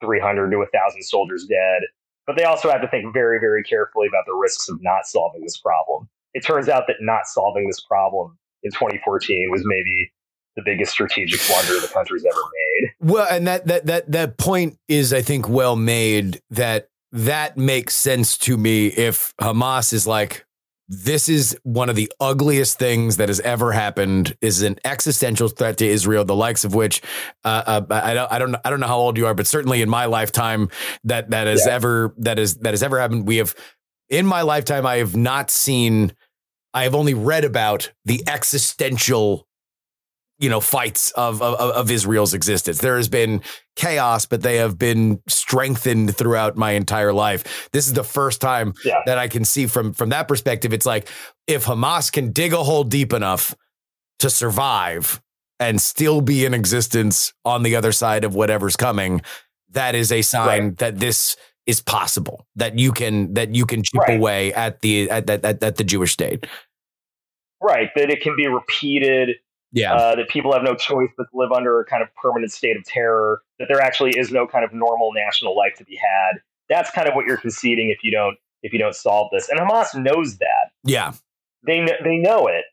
300 to 1,000 soldiers dead. But they also have to think very, very carefully about the risks of not solving this problem. It turns out that not solving this problem in 2014 was maybe the biggest strategic blunder the country's ever made. Well, and that that that that point is, I think, well made. That that makes sense to me. If Hamas is like, this is one of the ugliest things that has ever happened. Is an existential threat to Israel, the likes of which uh, uh, I don't, I don't, I don't know how old you are, but certainly in my lifetime, that that has Yeah. ever that is that has ever happened. We have, in my lifetime, I have not seen. I have only read about the existential you know fights of, of of Israel's existence. There has been chaos, but they have been strengthened throughout my entire life. This is the first time Yeah. that I can see from from that perspective. It's like if Hamas can dig a hole deep enough to survive and still be in existence on the other side of whatever's coming, that is a sign Right. that this is possible. That you can that you can chip Right. away at the at, at, at, at the Jewish state. Right, that it can be repeated Yeah. uh, that people have no choice but to live under a kind of permanent state of terror, that there actually is no kind of normal national life to be had. That's kind of what you're conceding if you don't if you don't solve this. And Hamas knows that. yeah. They they know it.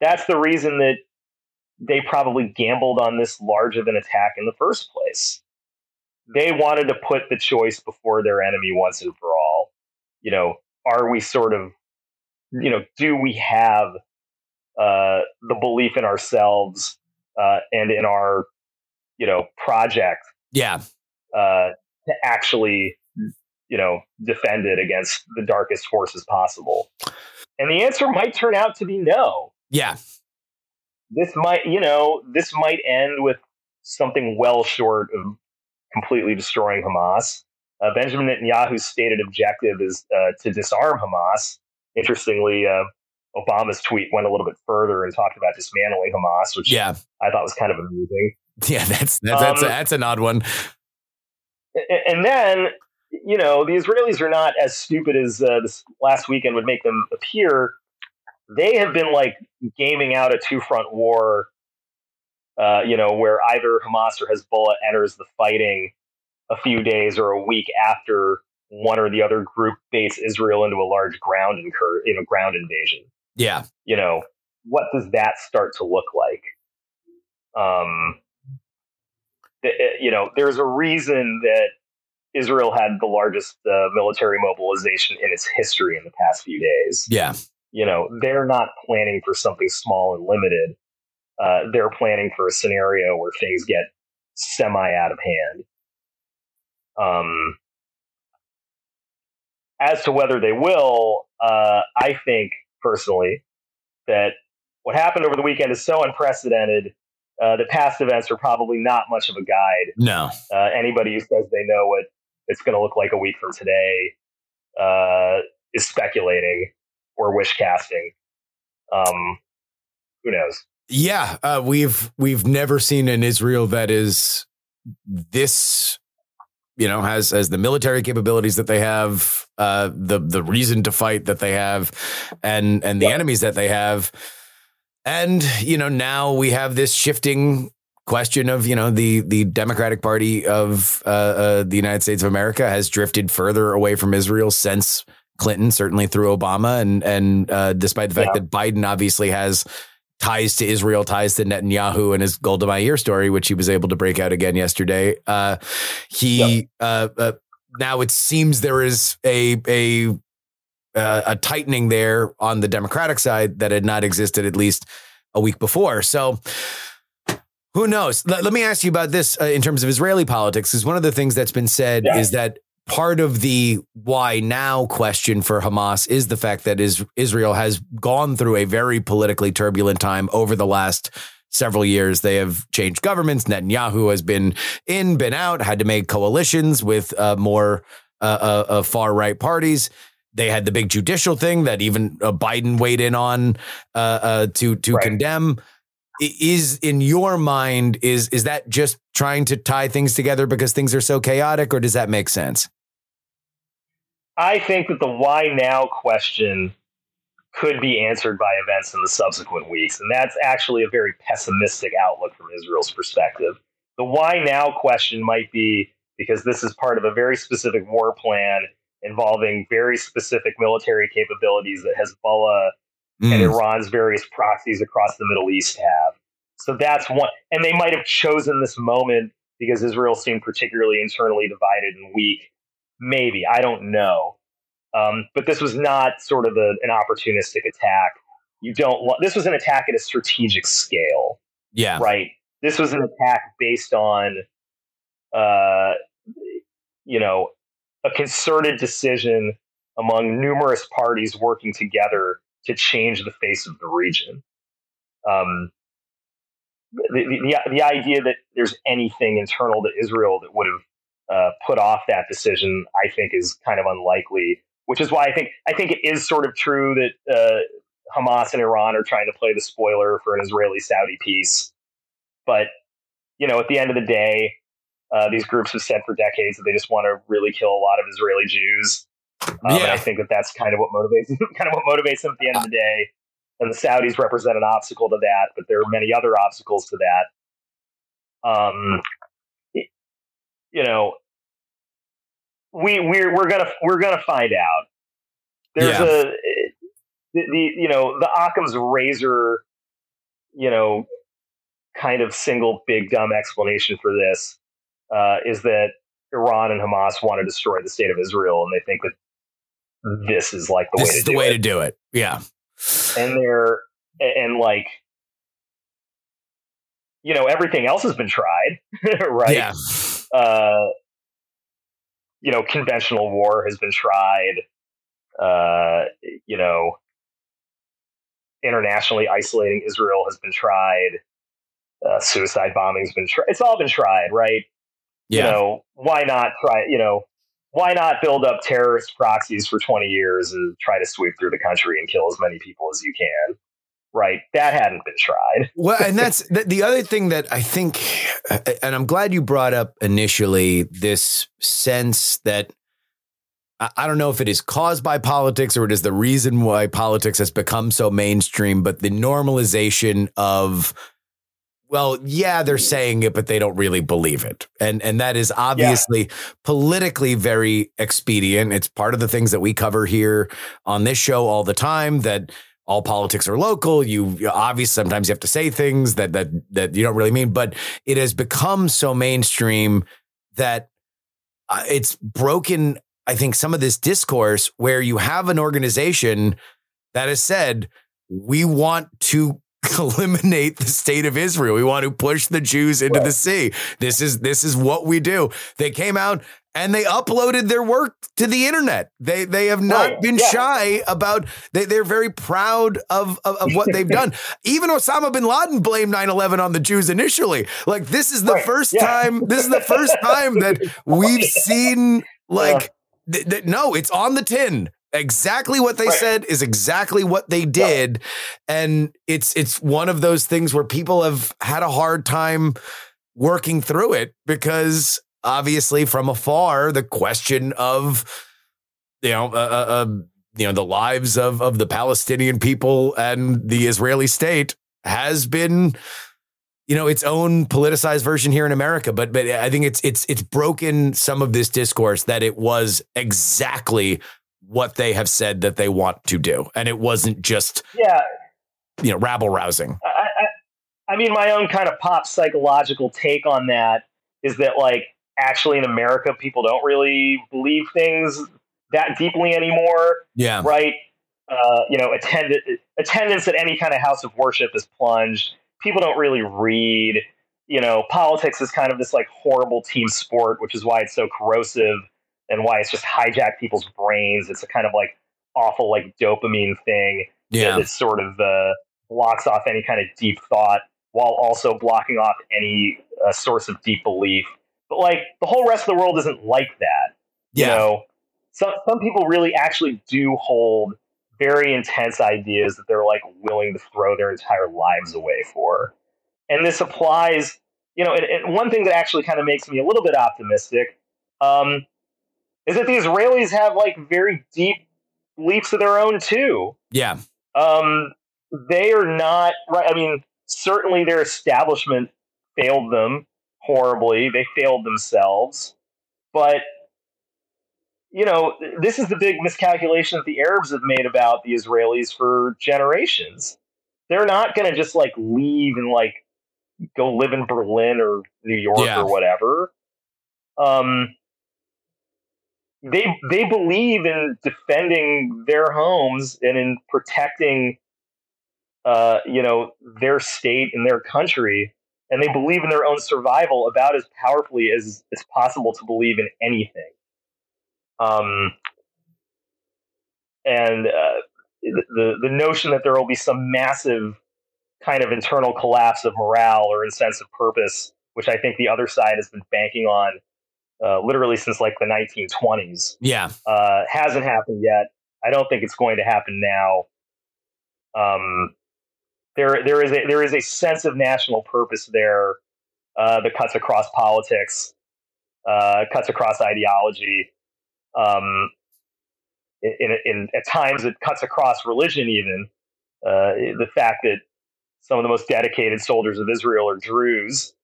That's the reason that they probably gambled on this large of an attack in the first place. They wanted to put the choice before their enemy once and for all. You know, are we sort of, you know, do we have uh, the belief in ourselves uh, and in our, you know, project Yeah. uh, to actually, you know, defend it against the darkest forces possible? And the answer might turn out to be no. Yeah. This might, you know, this might end with something well short of completely destroying Hamas. Uh, Benjamin Netanyahu's stated objective is uh, to disarm Hamas. Interestingly, uh, Obama's tweet went a little bit further and talked about dismantling Hamas, which Yeah. I thought was kind of amusing. Yeah. That's that's that's, Um, that's an odd one. And then, you know, the Israelis are not as stupid as uh, this last weekend would make them appear. They have been like gaming out a two front war, uh, you know, where either Hamas or Hezbollah enters the fighting a few days or a week after one or the other group base Israel into a large ground incur, you know, ground invasion. Yeah. You know, what does that start to look like? Um, uh, you know, there's a reason that Israel had the largest uh, military mobilization in its history in the past few days. Yeah. You know, they're not planning for something small and limited. Uh, they're planning for a scenario where things get semi out of hand. Um, as to whether they will, uh, I think personally that what happened over the weekend is so unprecedented. Uh, the past events are probably not much of a guide No. uh, anybody who says they know what it's going to look like a week from today uh, is speculating or wish casting. Um, who knows? Yeah, uh, we've we've never seen an Israel that is this, you know, has has the military capabilities that they have, uh, the the reason to fight that they have, and and the Yeah. enemies that they have, and you know now we have this shifting question of you know the the Democratic Party of uh, uh, the United States of America has drifted further away from Israel since Clinton, certainly through Obama, and and uh, despite the fact Yeah. that Biden obviously has ties to Israel, ties to Netanyahu and his Golda Meir story, which he was able to break out again yesterday. Uh, he uh, uh, now it seems there is a a uh, a tightening there on the Democratic side that had not existed at least a week before. So. Who knows? Let, let me ask you about this uh, in terms of Israeli politics. Because one of the things that's been said Yeah. is that part of the why now question for Hamas is the fact that is, Israel has gone through a very politically turbulent time over the last several years. They have changed governments. Netanyahu has been in, been out, had to make coalitions with uh, more uh, uh, uh, far right parties. They had the big judicial thing that even uh, Biden weighed in on uh, uh, to to Right. condemn. Is in your mind is is that just trying to tie things together because things are so chaotic, or does that make sense? I think that the why now question could be answered by events in the subsequent weeks. And that's actually a very pessimistic outlook from Israel's perspective. The why now question might be because this is part of a very specific war plan involving very specific military capabilities that Hezbollah and Mm, Iran's various proxies across the Middle East have. So that's one. And they might have chosen this moment because Israel seemed particularly internally divided and weak. Maybe. I don't know. Um, but this was not sort of a, an opportunistic attack. You don't want, this was an attack at a strategic scale, yeah, right? This was an attack based on, uh, you know, a concerted decision among numerous parties working together to change the face of the region. Um, the, the, the, the idea that there's anything internal to Israel that would have uh, put off that decision, I think, is kind of unlikely. Which is why I think I think it is sort of true that uh, Hamas and Iran are trying to play the spoiler for an Israeli-Saudi peace. But you know, at the end of the day, uh, these groups have said for decades that they just want to really kill a lot of Israeli Jews. Um, and I think that that's kind of what motivates *laughs* kind of what motivates them at the end of the day. and the Saudis represent an obstacle to that, but there are many other obstacles to that. Um, you know, we we're we're gonna we're gonna find out. There's Yeah. a the, the you know the Occam's razor, you know, kind of single big dumb explanation for this uh, is that Iran and Hamas want to destroy the state of Israel, and they think that this is like the this way to do it. This is the do way it. to do it. Yeah. and they're and like you know everything else has been tried, *laughs* right? Yeah. Uh, you know, conventional war has been tried. Uh, you know, internationally isolating Israel has been tried. Uh, suicide bombing's been tried. It's all been tried, right? You know, why not try? You know, why not build up terrorist proxies for twenty years and try to sweep through the country and kill as many people as you can? Right? That hadn't been tried. *laughs* Well, and that's the, the other thing that I think, uh, and I'm glad you brought up initially this sense that I I don't know if it is caused by politics or it is the reason why politics has become so mainstream, but the normalization of, well, yeah, they're saying it, but they don't really believe it. And and that is obviously politically very expedient. It's part of the things that we cover here on this show all the time that all politics are local. You obviously sometimes you have to say things that that that you don't really mean, but it has become so mainstream that uh, it's broken. I think some of this discourse where you have an organization that has said we want to *laughs* eliminate the state of Israel. We want to push the Jews into the sea. This is this is what we do. They came out and they uploaded their work to the internet. They they have not Right, been yeah. shy about they they're very proud of of, of what they've done. *laughs* Even Osama bin Laden blamed 9/11 on the Jews initially. Like this is the Right, first yeah. time this is the first *laughs* time that we've seen like th- th- no, it's on the tin. Exactly what they Right. said is exactly what they did, and it's it's one of those things where people have had a hard time working through it because obviously from afar the question of you know uh, uh, uh, you know the lives of of the Palestinian people and the Israeli state has been you know its own politicized version here in America. But but I think it's it's it's broken some of this discourse that it was exactly what they have said that they want to do. And it wasn't just Yeah, you know rabble rousing. I, I, I mean, my own kind of pop psychological take on that is that, like, actually in America, people don't really believe things that deeply anymore, yeah right? Uh, you know, attend- attendance at any kind of house of worship is plunged. People don't really read. You know, politics is kind of this like horrible team sport, which is why it's so corrosive and why it's just hijacked people's brains. It's a kind of like awful like dopamine thing yeah that sort of uh, blocks off any kind of deep thought while also blocking off any uh, source of deep belief. But like the whole rest of the world isn't like that. You know, some some people really actually do hold very intense ideas that they're like willing to throw their entire lives away for. And this applies, you know, and, and one thing that actually kind of makes me a little bit optimistic um, is that the Israelis have like very deep beliefs of their own too yeah um, they are not right. I mean, certainly their establishment failed them horribly. They failed themselves, but you know, this is the big miscalculation that the Arabs have made about the Israelis for generations. They're not going to just like leave and like go live in Berlin or New York Yeah. or whatever. Um, they they believe in defending their homes and in protecting uh, you know their state and their country and they believe in their own survival about as powerfully as it's possible to believe in anything um, and uh, the the notion that there will be some massive kind of internal collapse of morale or in sense of purpose which i think the other side has been banking on uh, literally since like the 1920s yeah uh, hasn't happened yet. I don't think it's going to happen now. Um, there, there is a there is a sense of national purpose there uh, that cuts across politics, uh, cuts across ideology. Um, in, in, in at times it cuts across religion even. uh, the fact that some of the most dedicated soldiers of Israel are Druze.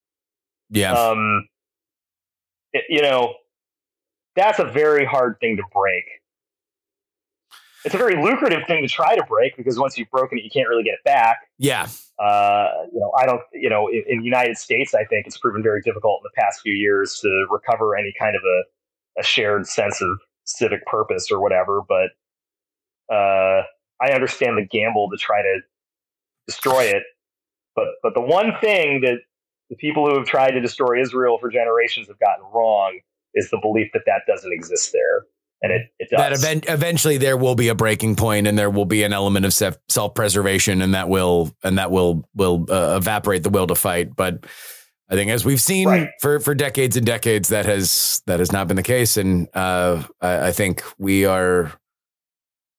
Yeah. Um, it- you know, that's a very hard thing to break. It's a very lucrative thing to try to break because once you've broken it, you can't really get it back. yeah. Uh, you know, I don't, you know, in, in the United States, I think it's proven very difficult in the past few years to recover any kind of a, a shared sense of civic purpose or whatever. But uh, I understand the gamble to try to destroy it. But but the one thing that the people who have tried to destroy Israel for generations have gotten wrong is the belief that that doesn't exist there, and it it does. That event, eventually there will be a breaking point and there will be an element of self preservation and that will and that will will uh, evaporate the will to fight. But I think as we've seen Right. for for decades and decades, that has that has not been the case. And uh, I, I think we are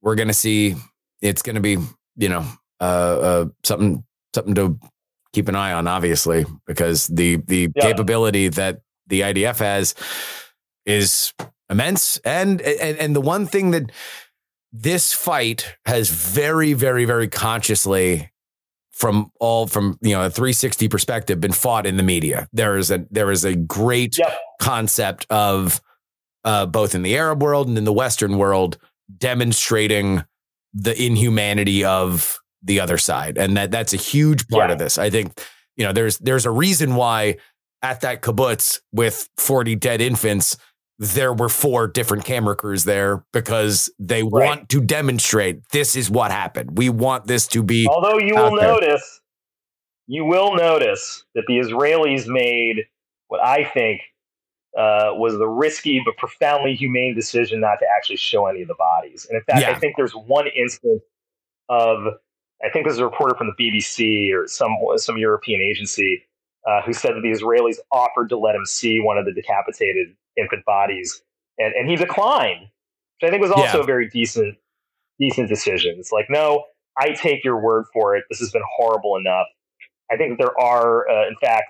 we're going to see it's going to be you know uh, uh, something something to keep an eye on, obviously, because the the Yeah. capability that the IDF has is immense. And and and the one thing that this fight has very, very, very consciously from all from you know a 360 perspective been fought in the media. There is a there is a great Yep. concept of uh, both in the Arab world and in the Western world demonstrating the inhumanity of the other side, and that that's a huge part Yeah. of this. I think you know there's there's a reason why at that kibbutz with 40 dead infants there were four different camera crews there because they Right. want to demonstrate this is what happened. We want this to be Although you will there. notice, you will notice that the Israelis made what I think uh, was the risky but profoundly humane decision not to actually show any of the bodies. And in fact, I think there's one instance of, I think this is a reporter from the BBC or some some European agency uh, who said that the Israelis offered to let him see one of the decapitated infant bodies, and, and he declined, which I think was also Yeah. a very decent decent decision. It's like, no, I take your word for it. This has been horrible enough. I think that there are, uh, in fact,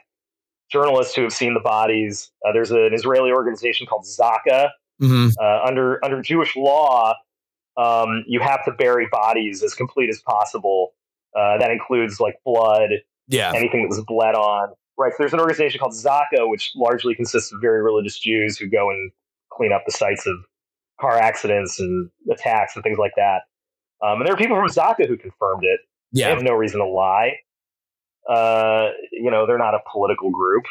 journalists who have seen the bodies. Uh, there's an Israeli organization called Zaka. Mhm. Uh, under under Jewish law, um, you have to bury bodies as complete as possible. Uh, that includes like blood, yeah. anything that was bled on. Right. So there's an organization called Zaka, which largely consists of very religious Jews who go and clean up the sites of car accidents and attacks and things like that. Um, and there are people from Zaka who confirmed it. They Yeah. have no reason to lie. Uh, you know, they're not a political group.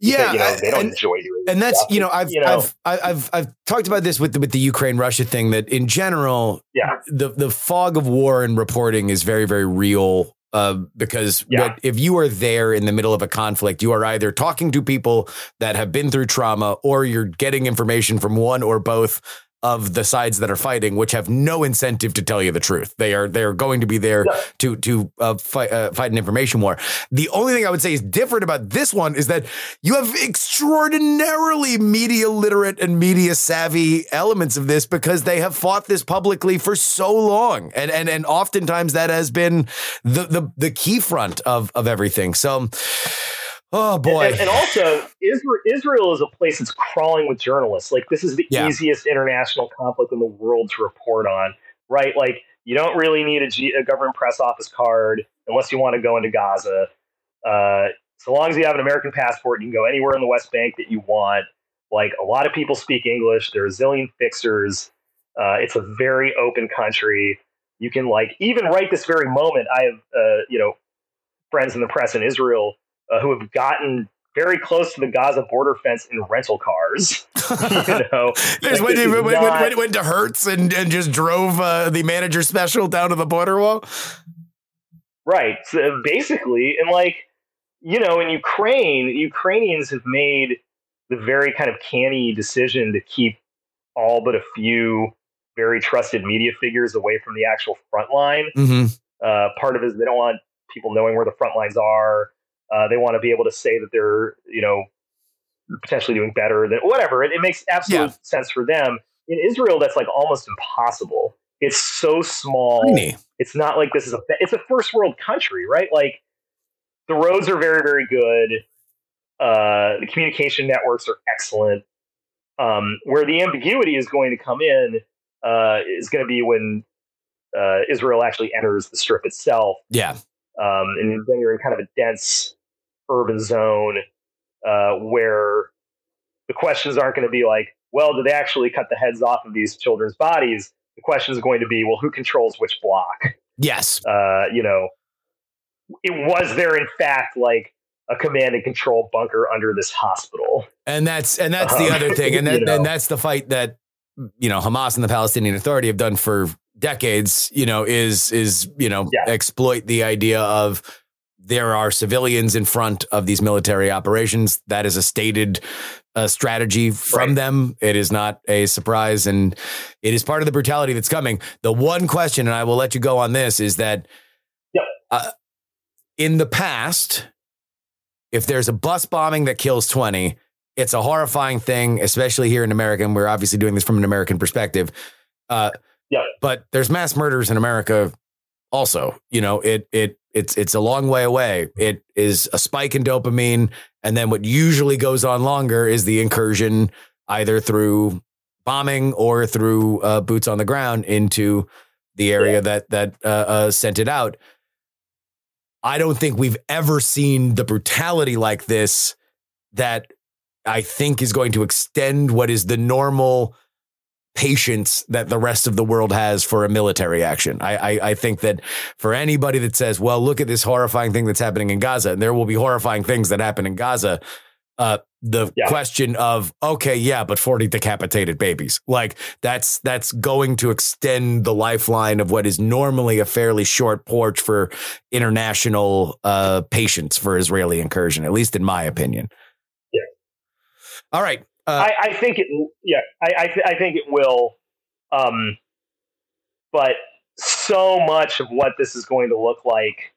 Yeah. you know, they don't and- enjoy doing. and that's stuff. you know I've you know, I've I- I've I've talked about this with the, with the Ukraine Russia thing that in general Yeah. the the fog of war and reporting is very very real uh, because Yeah. what, if you are there in the middle of a conflict you are either talking to people that have been through trauma or you're getting information from one or both of the sides that are fighting which have no incentive to tell you the truth they are they are going to be there Yeah. to to uh, fight uh, fight an information war the only thing I would say is different about this one is that you have extraordinarily media literate and media savvy elements of this because they have fought this publicly for so long. And and and oftentimes that has been the the the key front of of everything. So oh boy. And, and also, Israel, Israel is a place that's crawling with journalists. Like, this is the Yeah. easiest international conflict in the world to report on, right? Like, you don't really need a, G, a government press office card unless you want to go into Gaza. Uh, so long as you have an American passport, you can go anywhere in the West Bank that you want. Like, a lot of people speak English. There are a zillion fixers. Uh, it's a very open country. You can, like, even right this very moment, I have, uh, you know, friends in the press in Israel uh, who have gotten very close to the Gaza border fence in rental cars. *laughs* *laughs* you know, There's like, when, this when, is when, when, not- when it went to Hertz and, and just drove uh, the manager special down to the border wall. right? So basically, and like you know, in Ukraine, Ukrainians have made the very kind of canny decision to keep all but a few very trusted media figures away from the actual front line. Mm-hmm. Uh, part of it is they don't want people knowing where the front lines are. Uh, they want to be able to say that they're, you know, potentially doing better than whatever. It, it makes absolute Yeah. sense for them. In Israel, that's like almost impossible. It's so small. Tiny. It's not like this is a it's a first world country, right? Like the roads are very very good. Uh, the communication networks are excellent. Um, where the ambiguity is going to come in uh, is going to be when uh, Israel actually enters the strip itself. Yeah. Um, and then you're in kind of a dense urban zone uh, where the questions aren't going to be like, well, did they actually cut the heads off of these children's bodies? The question is going to be, well, who controls which block? Yes. Uh, you know, it was there in fact like a command and control bunker under this hospital. And that's and that's the Um, other thing, *laughs* and that, you know. and that's the fight that you know Hamas and the Palestinian Authority have done for decades. You know, is is you know Yeah. exploit the idea of there are civilians in front of these military operations. That is a stated uh, strategy from Right. them. It is not a surprise, and it is part of the brutality that's coming. The one question, and I will let you go on this, is that Yep. uh, in the past, if there's a bus bombing that kills 20, it's a horrifying thing, especially here in America. And we're obviously doing this from an American perspective. Uh, Yep. But there's mass murders in America also. You know, it it it's it's a long way away. It is a spike in dopamine, and then what usually goes on longer is the incursion, either through bombing or through uh, boots on the ground into the area Yeah. that that uh, uh, sent it out. I don't think we've ever seen the brutality like this that I think is going to extend what is the normal patience that the rest of the world has for a military action. I, I, I think that for anybody that says, well, look at this horrifying thing that's happening in Gaza, and there will be horrifying things that happen in Gaza. Uh, the Yeah. question of okay, yeah, but forty decapitated babies, like that's that's going to extend the lifeline of what is normally a fairly short porch for international uh, patience for Israeli incursion, at least in my opinion. Yeah. All right. Uh, I, I think it. Yeah, I I, th- I think it will. Um, but so much of what this is going to look like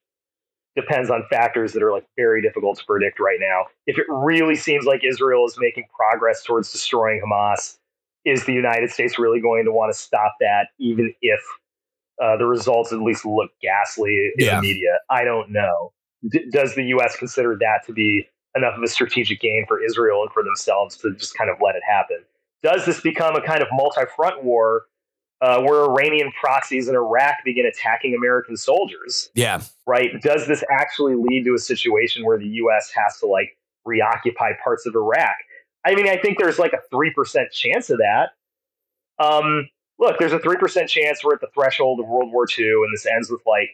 depends on factors that are like very difficult to predict right now. If it really seems like Israel is making progress towards destroying Hamas, is the United States really going to want to stop that, even if uh, the results at least look ghastly in Yeah. the media? I don't know. D- does the U.S. consider that to be enough of a strategic gain for Israel and for themselves to just kind of let it happen? Does this become a kind of multi-front war uh, where Iranian proxies in Iraq begin attacking American soldiers? yeah. right? Does this actually lead to a situation where the U.S. has to like reoccupy parts of Iraq? I mean, I think there's like a three percent chance of that. Um, look, there's a three percent chance we're at the threshold of World War II, and this ends with like,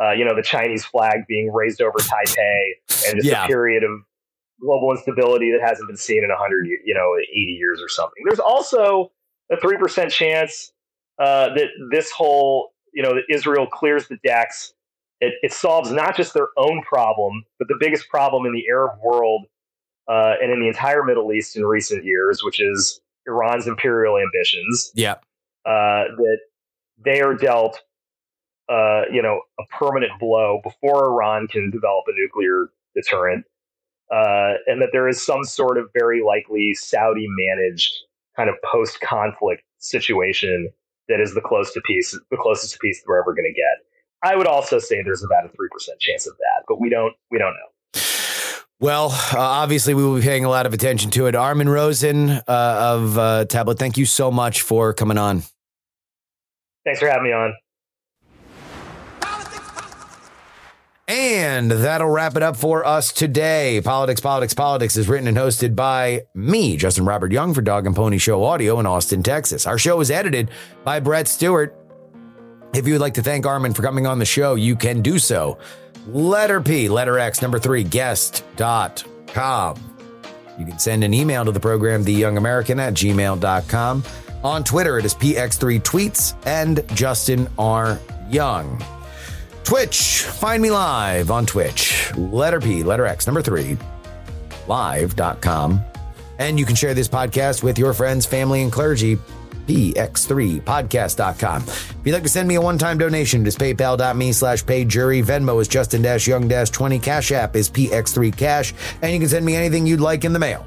uh, you know, the Chinese flag being raised over Taipei, and just Yeah. a period of global instability that hasn't been seen in hundred, you know, eighty years or something. There's also a three percent chance uh, that this whole, you know, that Israel clears the decks it, it solves not just their own problem, but the biggest problem in the Arab world uh, and in the entire Middle East in recent years, which is Iran's imperial ambitions. Yeah. Uh, that they are dealt, uh, you know, a permanent blow before Iran can develop a nuclear deterrent, uh, and that there is some sort of very likely Saudi managed kind of post conflict situation that is the close to peace, the closest to peace that we're ever going to get. I would also say there's about a three percent chance of that, but we don't we don't know. Well, uh, obviously, we will be paying a lot of attention to it. Armin Rosen uh, of uh, Tablet, thank you so much for coming on. Thanks for having me on. And that'll wrap it up for us today. Politics, Politics, Politics is written and hosted by me, Justin Robert Young, for Dog and Pony Show Audio in Austin, Texas. Our show is edited by Brett Stewart. If you would like to thank Armin for coming on the show, you can do so. Letter P, letter X, number three, guest.com. You can send an email to the program, theyoungamerican at gmail.com. On Twitter, it is PX3 Tweets and Justin R. Young. Twitch, find me live on Twitch. Letter P, letter X, number three, live.com. And you can share this podcast with your friends, family, and clergy. px3podcast.com. If you'd like to send me a one-time donation, it is paypal.me slash payjury. Venmo is Justin-Young-20. Cash App is px3cash. And you can send me anything you'd like in the mail.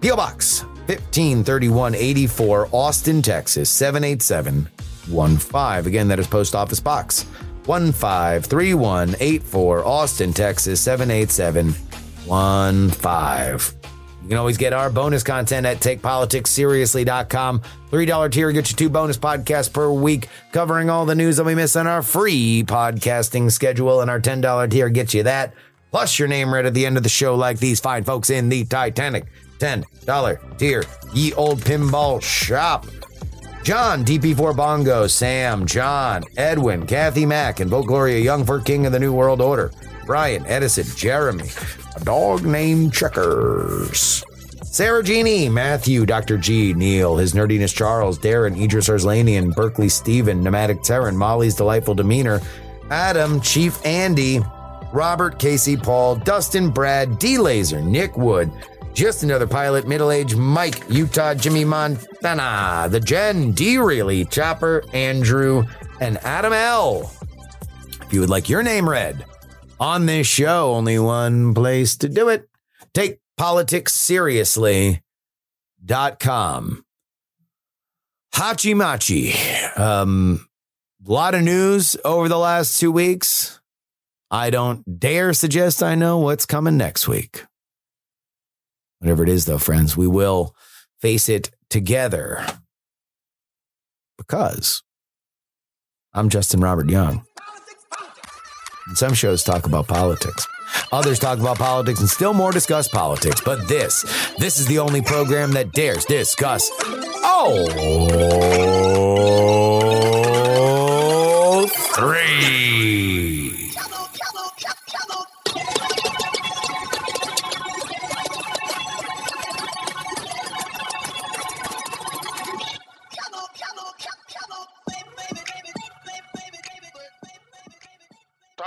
P.O. Box 153184, Austin, Texas 78715. Again, that is Post Office Box 153184, Austin, Texas 78715. You can always get our bonus content at takepoliticsseriously.com. $3 tier gets you two bonus podcasts per week covering all the news that we miss on our free podcasting schedule. And our $10 tier gets you that. Plus your name read at the end of the show like these fine folks in the Titanic. $10 tier. Ye old pinball shop. John, DP4 Bongo, Sam, John, Edwin, Kathy Mack, and Vote Gloria Young for King of the New World Order. Brian, Edison, Jeremy, a dog named Checkers. Sarah Jeannie, Matthew, Dr. G, Neil, His Nerdiness Charles, Darren, Idris Arslanian, Berkeley Steven, Pneumatic Terran, Molly's Delightful Demeanor, Adam, Chief Andy, Robert, Casey, Paul, Dustin, Brad, D Laser, Nick Wood, just another pilot, middle aged Mike, Utah, Jimmy Montana, the Jen, D Reilly, Chopper, Andrew, and Adam L. If you would like your name read on this show, only one place to do it. Take politics seriously.com. Hachi Machi. Um, a lot of news over the last two weeks. I don't dare suggest I know what's coming next week. Whatever it is, though, friends, we will face it together because I'm Justin Robert Young. And some shows talk about politics. Others talk about politics and still more discuss politics. But this, this is the only program that dares discuss. Oh, three.